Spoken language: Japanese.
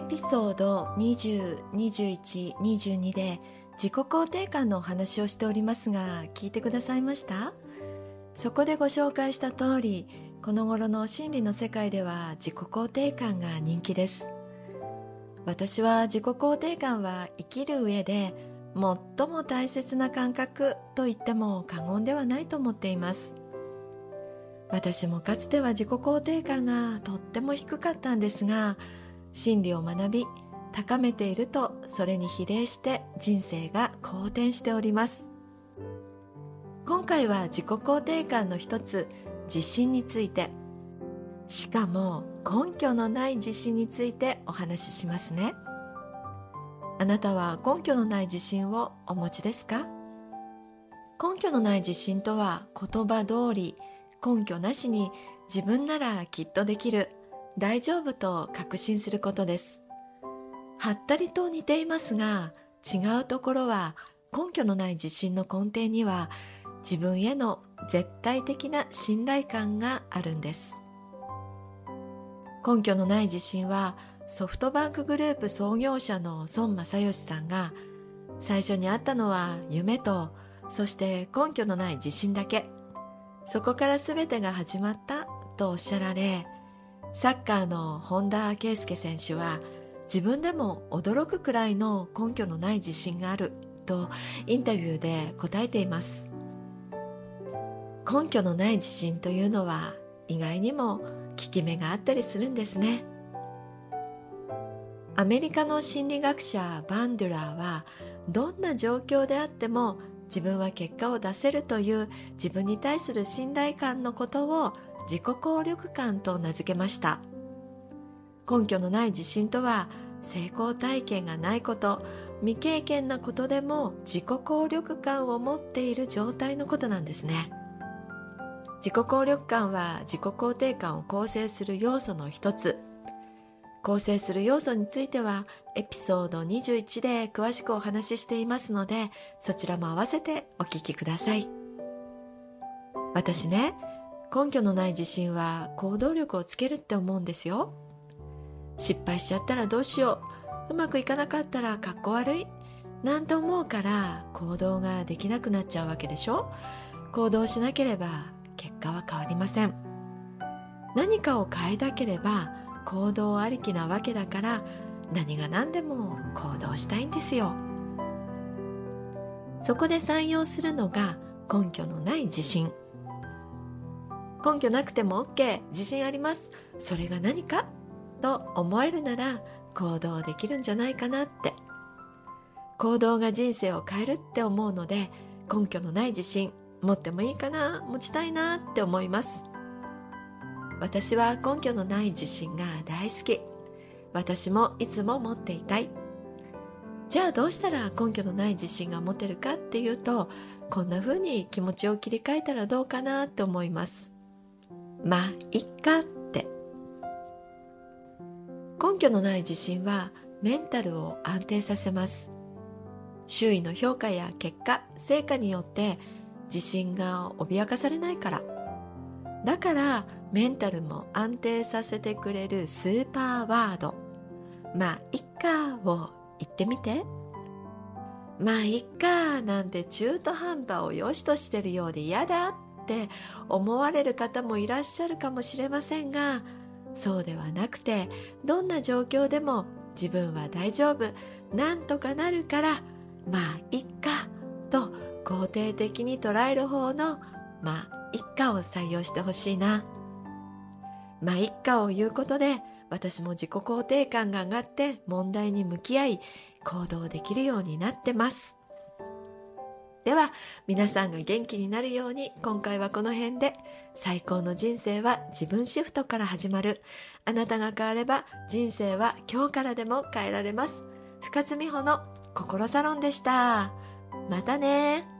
エピソード20、21、22で自己肯定感のお話をしておりますが聞いてくださいました？そこでご紹介した通りこの頃の心理の世界では自己肯定感が人気です。私は自己肯定感は生きる上で最も大切な感覚と言っても過言ではないと思っています。私もかつては自己肯定感がとっても低かったんですが真理を学び高めているとそれに比例して人生が好転しております。今回は自己肯定感の一つ自信について。しかも根拠のない自信についてお話ししますね。あなたは根拠のない自信をお持ちですか？根拠のない自信とは言葉通り根拠なしに自分ならきっとできる。大丈夫と確信することです。はったりと似ていますが違うところは根拠のない自信の根底には自分への絶対的な信頼感があるんです。根拠のない自信はソフトバンクグループ創業者の孫正義さんが最初にあったのは夢とそして根拠のない自信だけ。そこから全てが始まったとおっしゃられサッカーの本田圭佑選手は自分でも驚くくらいの根拠のない自信があるとインタビューで答えています。根拠のない自信というのは意外にも効き目があったりするんですね。アメリカの心理学者バンドゥラーはどんな状況であっても自分は結果を出せるという自分に対する信頼感のことを自己効力感と名付けました。根拠のない自信とは成功体験がないこと未経験なことでも自己効力感を持っている状態のことなんですね。自己効力感は自己肯定感を構成する要素の一つ。構成する要素についてはエピソード21で詳しくお話ししていますのでそちらも合わせてお聞きください。私ね根拠のない自信は行動力をつけるって思うんですよ。失敗しちゃったらどうしよう。うまくいかなかったらかっこ悪い。なんて思うから行動ができなくなっちゃうわけでしょ。行動しなければ結果は変わりません。何かを変えたければ行動ありきなわけだから何が何でも行動したいんですよ。そこで採用するのが根拠のない自信。根拠なくても OK 自信あります。それが何か？と思えるなら行動できるんじゃないかなって。行動が人生を変えるって思うので根拠のない自信持ってもいいかな？持ちたいなって思います。私は根拠のない自信が大好き。私もいつも持っていたい。じゃあどうしたら根拠のない自信が持てるかっていうとこんな風に気持ちを切り替えたらどうかなって思います。まあいっかって。根拠のない自信はメンタルを安定させます。周囲の評価や結果成果によって自信が脅かされないから。だからメンタルも安定させてくれるスーパーワード。まあいっかを言ってみて。まあいっかなんて中途半端を良しとしてるようで嫌だって思われる方もいらっしゃるかもしれませんがそうではなくてどんな状況でも自分は大丈夫なんとかなるからまあいっかと肯定的に捉える方のまあいっかを採用してほしいな。まあいっかを言うことで私も自己肯定感が上がって問題に向き合い行動できるようになってます。では皆さんが元気になるように今回はこの辺で。最高の人生は自分シフトから始まる。あなたが変われば人生は今日からでも変えられます。深津美穂の心サロンでした。またね